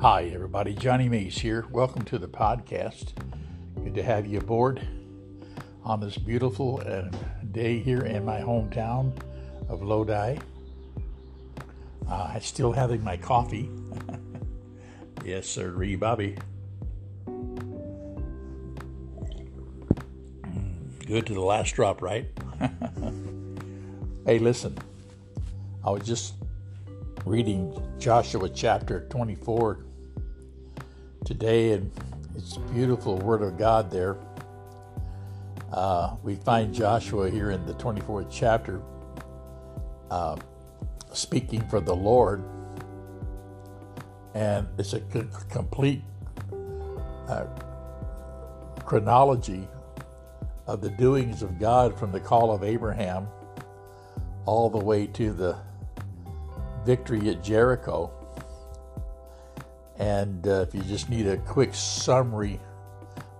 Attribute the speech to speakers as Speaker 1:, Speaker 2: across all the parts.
Speaker 1: Hi, everybody. Johnny Mays here. Welcome to the podcast. Good to have you aboard on this beautiful uh, day here in my hometown of Lodi. Uh, I still having my coffee. yes, sir, Ree Bobby. Mm, good to the last drop, right? hey, listen. I was just reading Joshua chapter 24 today, and it's a beautiful word of God there. Uh, we find Joshua here in the 24th chapter uh, speaking for the Lord, and it's a c- complete uh, chronology of the doings of God from the call of Abraham all the way to the victory at Jericho. And uh, if you just need a quick summary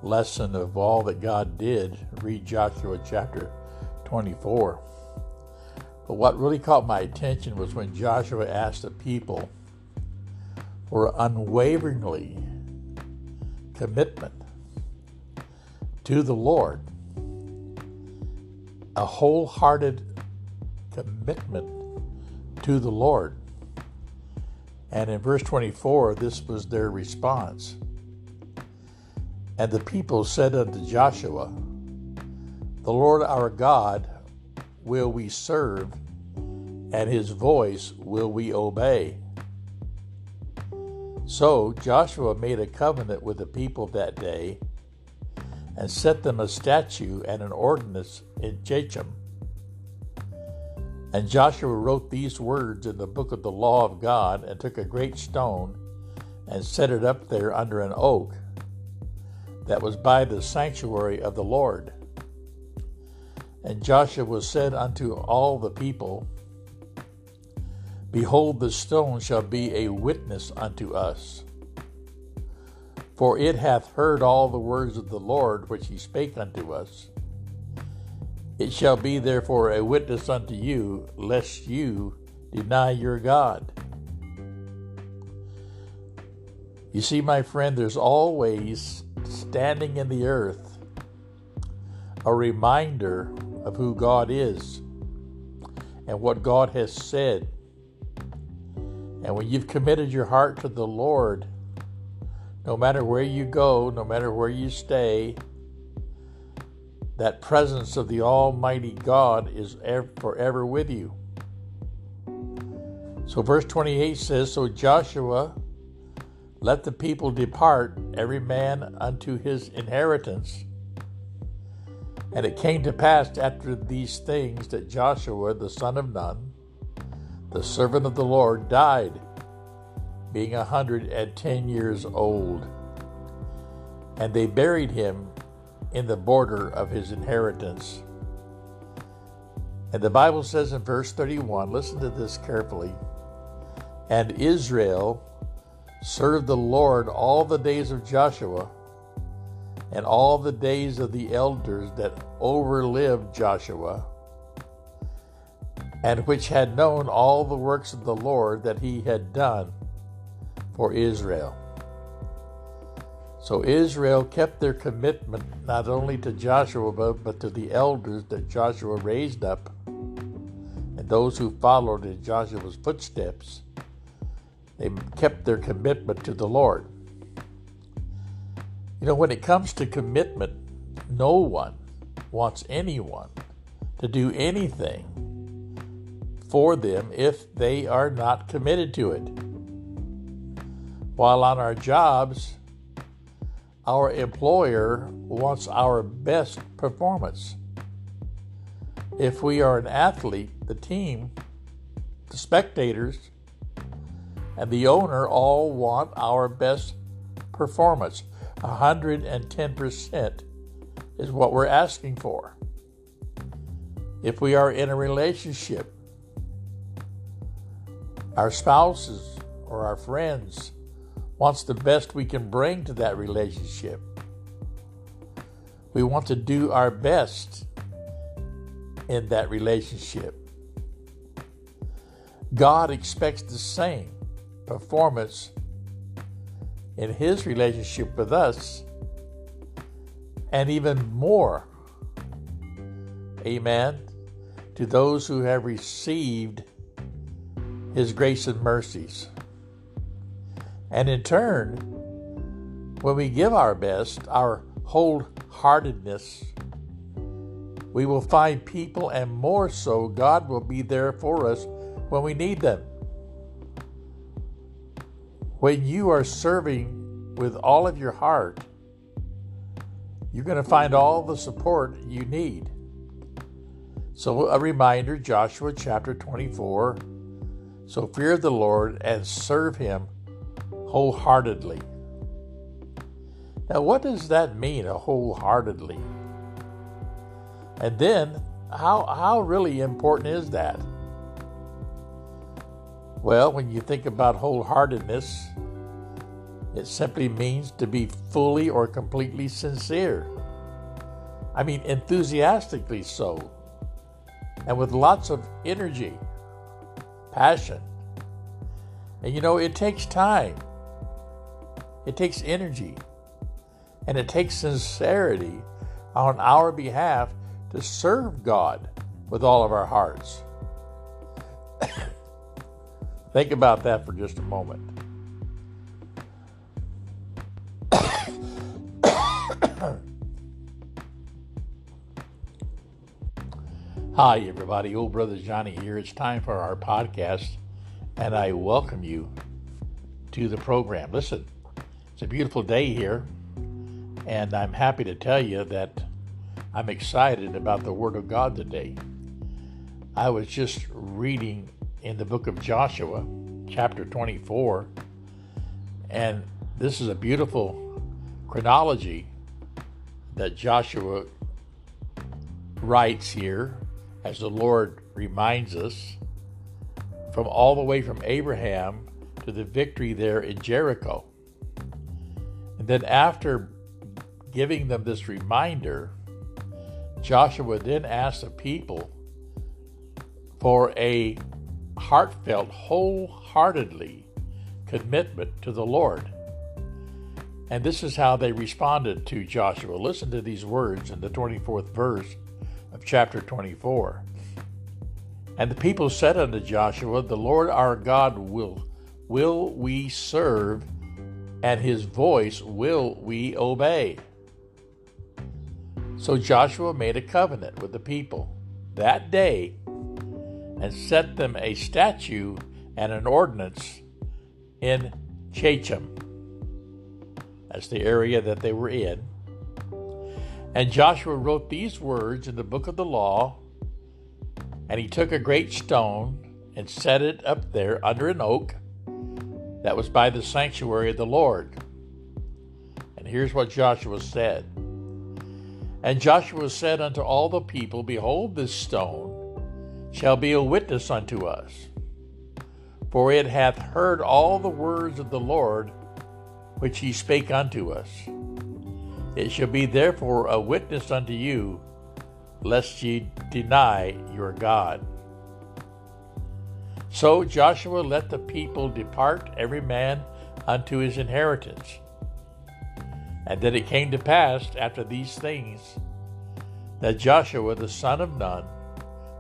Speaker 1: lesson of all that God did, read Joshua chapter 24. But what really caught my attention was when Joshua asked the people for unwaveringly commitment to the Lord, a wholehearted commitment to the Lord. And in verse 24, this was their response. And the people said unto Joshua, The Lord our God will we serve, and his voice will we obey. So Joshua made a covenant with the people that day, and set them a statute and an ordinance in Shechem and Joshua wrote these words in the book of the law of God, and took a great stone and set it up there under an oak that was by the sanctuary of the Lord. And Joshua said unto all the people, Behold, the stone shall be a witness unto us. For it hath heard all the words of the Lord which he spake unto us. It shall be therefore a witness unto you, lest you deny your God. You see, my friend, there's always standing in the earth a reminder of who God is and what God has said. And when you've committed your heart to the Lord, no matter where you go, no matter where you stay, that presence of the Almighty God is forever with you. So, verse 28 says So Joshua let the people depart, every man unto his inheritance. And it came to pass after these things that Joshua the son of Nun, the servant of the Lord, died, being a hundred and ten years old. And they buried him in the border of his inheritance. And the Bible says in verse 31, listen to this carefully. And Israel served the Lord all the days of Joshua and all the days of the elders that overlived Joshua, and which had known all the works of the Lord that he had done for Israel. So Israel kept their commitment not only to Joshua, but, to the elders that Joshua raised up and those who followed in Joshua's footsteps. They kept their commitment to the Lord. You know, when it comes to commitment, no one wants anyone to do anything for them if they are not committed to it. While on our jobs, our employer wants our best performance. If we are an athlete, the team, the spectators, and the owner all want our best performance. 110% is what we're asking for. If we are in a relationship, our spouses or our friends wants the best we can bring to that relationship. We want to do our best in that relationship. God expects the same performance in his relationship with us, and even more. Amen. To those who have received his grace and mercies. And in turn, when we give our best, our wholeheartedness, we will find people, and more so, God will be there for us when we need them. When you are serving with all of your heart, you're going to find all the support you need. So, a reminder Joshua chapter 24. So, fear the Lord and serve him wholeheartedly. Now, what does that mean, a wholeheartedly? And then, how, how really important is that? Well, when you think about wholeheartedness, it simply means to be fully or completely sincere. I mean, enthusiastically so, and with lots of energy, passion. And you know, it takes time, it takes energy, and it takes sincerity on our behalf to serve God with all of our hearts. Think about that for just a moment. Hi, everybody. Old Brother Johnny here. It's time for our podcast, and I welcome you to the program. Listen, it's a beautiful day here, and I'm happy to tell you that I'm excited about the Word of God today. I was just reading in the book of Joshua, chapter 24. And this is a beautiful chronology that Joshua writes here as the Lord reminds us from all the way from Abraham to the victory there in Jericho. Then after giving them this reminder, Joshua then asked the people for a heartfelt, wholeheartedly commitment to the Lord. And this is how they responded to Joshua. Listen to these words in the 24th verse of chapter 24. And the people said unto Joshua, The Lord our God will will we serve, and his voice will we obey. So Joshua made a covenant with the people. That day and set them a statute and an ordinance in Shechem. That's the area that they were in. And Joshua wrote these words in the book of the law, and he took a great stone and set it up there under an oak that was by the sanctuary of the Lord. And here's what Joshua said. And Joshua said unto all the people, Behold, this stone shall be a witness unto us. For it hath heard all the words of the Lord which he spake unto us. It shall be therefore a witness unto you, lest ye deny your God. So Joshua let the people depart, every man unto his inheritance. And then it came to pass after these things that Joshua the son of Nun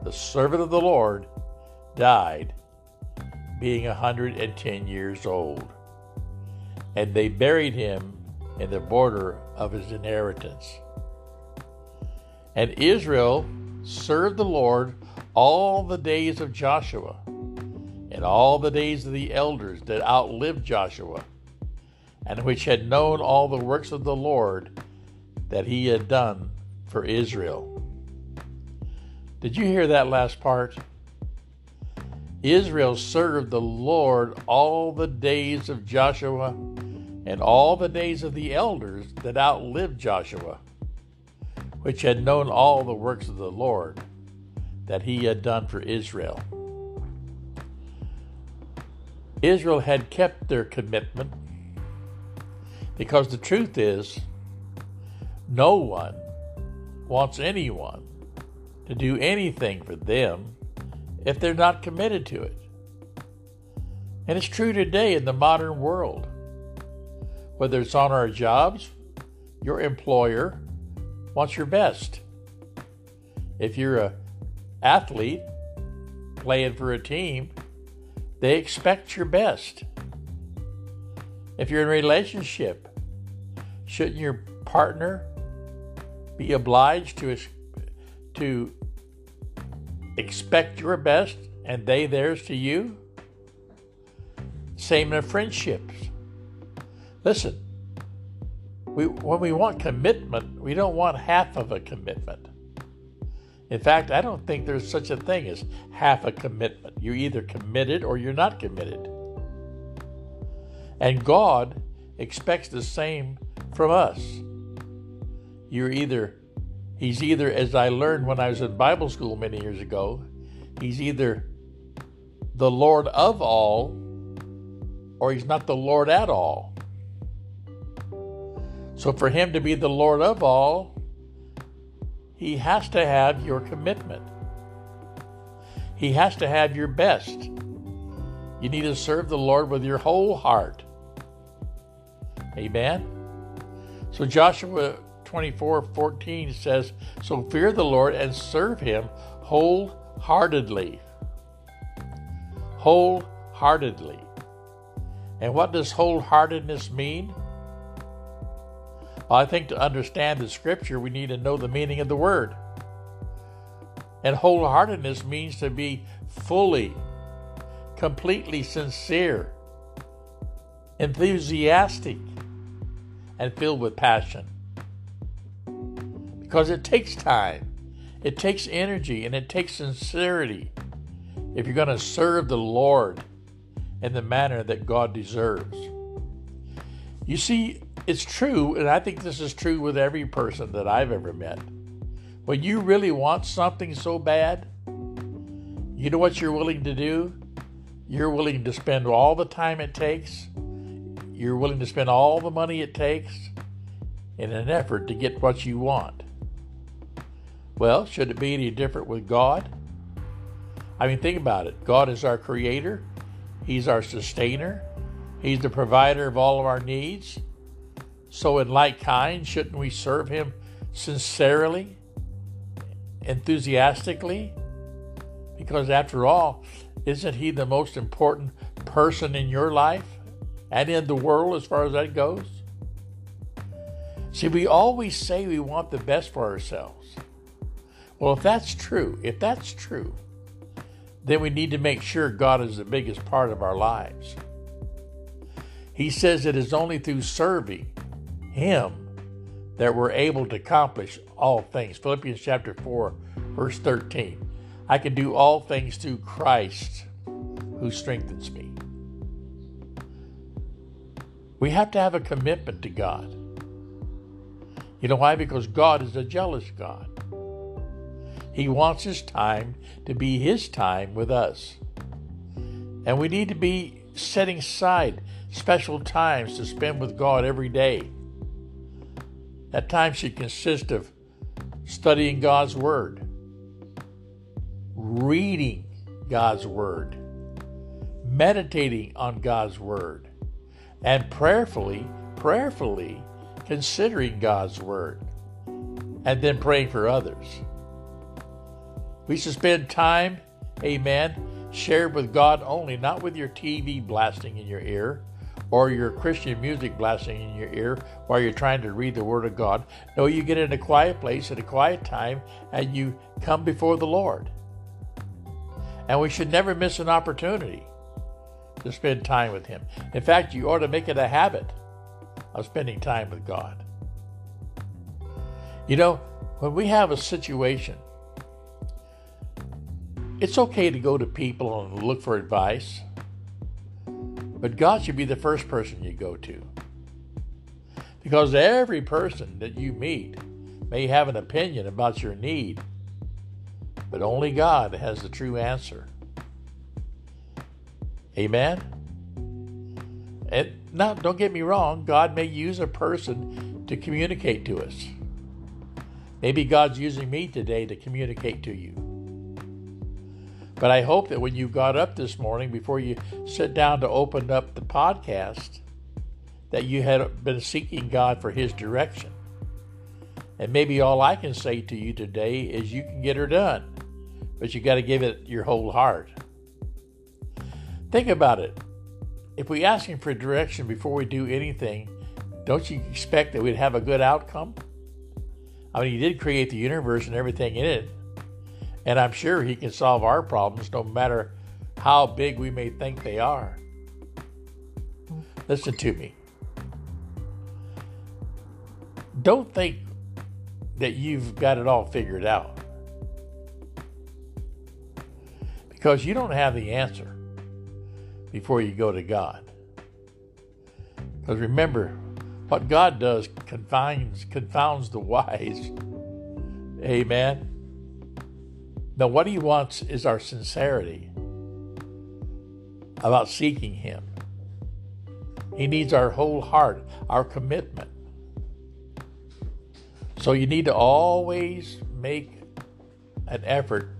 Speaker 1: the servant of the Lord, died, being a 110 years old. And they buried him in the border of his inheritance. And Israel served the Lord all the days of Joshua and all the days of the elders that outlived Joshua, and which had known all the works of the Lord that he had done for Israel. Did you hear that last part? Israel served the Lord all the days of Joshua and all the days of the elders that outlived Joshua, which had known all the works of the Lord that he had done for Israel. Israel had kept their commitment because the truth is, no one wants anyone to do anything for them if they're not committed to it. And it's true today in the modern world. whether it's on our jobs, your employer wants your best. If you're a athlete playing for a team, they expect your best. If you're in a relationship, shouldn't your partner be obliged to to expect your best and they theirs to you? Same in friendships. Listen, we, when we want commitment, we don't want half of a commitment. In fact, I don't think there's such a thing as half a commitment. You're either committed or you're not committed. And God expects the same from us. You're either, He's either, as I learned when I was in Bible school many years ago, He's either the Lord of all or He's not the Lord at all. So for Him to be the Lord of all, He has to have your commitment. He has to have your best. You need to serve the Lord with your whole heart. Amen. So Joshua 24 14 says, So fear the Lord and serve him wholeheartedly. Wholeheartedly. And what does wholeheartedness mean? I think to understand the scripture, we need to know the meaning of the word. And wholeheartedness means to be fully, completely sincere, enthusiastic, and filled with passion. Because it takes time, it takes energy, and it takes sincerity if you're going to serve the Lord in the manner that God deserves. You see, it's true, and I think this is true with every person that I've ever met. When you really want something so bad, you know what you're willing to do? You're willing to spend all the time it takes you're willing to spend all the money it takes in an effort to get what you want. Well, should it be any different with God? I mean, think about it. God is our creator, He's our sustainer, He's the provider of all of our needs. So, in like kind, shouldn't we serve Him sincerely, enthusiastically? Because, after all, isn't He the most important person in your life? and in the world as far as that goes? See, we always say we want the best for ourselves. Well, if that's true, if that's true, then we need to make sure God is the biggest part of our lives. He says it is only through serving Him that we're able to accomplish all things. Philippians chapter 4, verse 13. I can do all things through Christ who strengthens me. We have to have a commitment to God. You know why? Because God is a jealous God. He wants His time to be His time with us. And we need to be setting aside special times to spend with God every day. That time should consist of studying God's Word, reading God's Word, meditating on God's Word, and prayerfully, prayerfully considering God's Word and then praying for others. We should spend time, amen, shared with God only, not with your TV blasting in your ear or your Christian music blasting in your ear while you're trying to read the Word of God. No, you get in a quiet place at a quiet time and you come before the Lord. And we should never miss an opportunity to spend time with Him. In fact, you ought to make it a habit of spending time with God. You know, when we have a situation, it's okay to go to people and look for advice, but God should be the first person you go to. Because every person that you meet may have an opinion about your need, but only God has the true answer. Amen? And now, don't get me wrong, God may use a person to communicate to us. Maybe God's using me today to communicate to you. But I hope that when you got up this morning, before you sit down to open up the podcast, that you had been seeking God for His direction. And maybe all I can say to you today is you can get her done, but you got to give it your whole heart. Think about it. If we ask Him for direction before we do anything, don't you expect that we'd have a good outcome? I mean, He did create the universe and everything in it, and I'm sure He can solve our problems no matter how big we may think they are. Listen to me. Don't think that you've got it all figured out. Because you don't have the answer before you go to God. Because remember, what God does confines, confounds the wise. Amen. Now, what He wants is our sincerity about seeking Him. He needs our whole heart, our commitment. So you need to always make an effort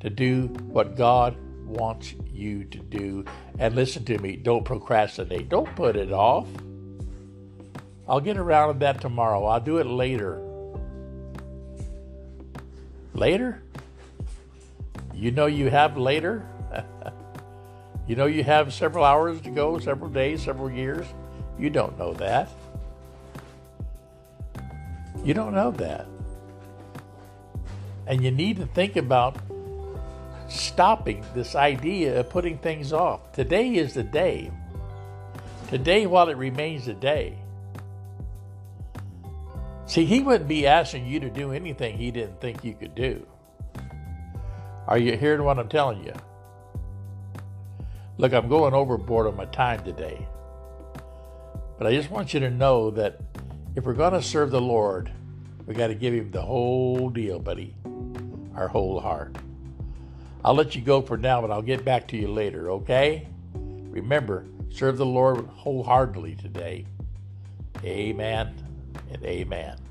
Speaker 1: to do what God wants you to do. And listen to me, don't procrastinate. Don't put it off. I'll get around to that tomorrow. I'll do it later. Later? You know you have later? you know you have several hours to go, several days, several years? You don't know that. You don't know that. And you need to think about stopping this idea of putting things off. Today is the day. Today, while it remains a day. See, he wouldn't be asking you to do anything he didn't think you could do. Are you hearing what I'm telling you? Look, I'm going overboard on my time today. But I just want you to know that if we're going to serve the Lord, we got to give Him the whole deal, buddy, our whole heart. I'll let you go for now, but I'll get back to you later, okay? Remember, serve the Lord wholeheartedly today. Amen and amen.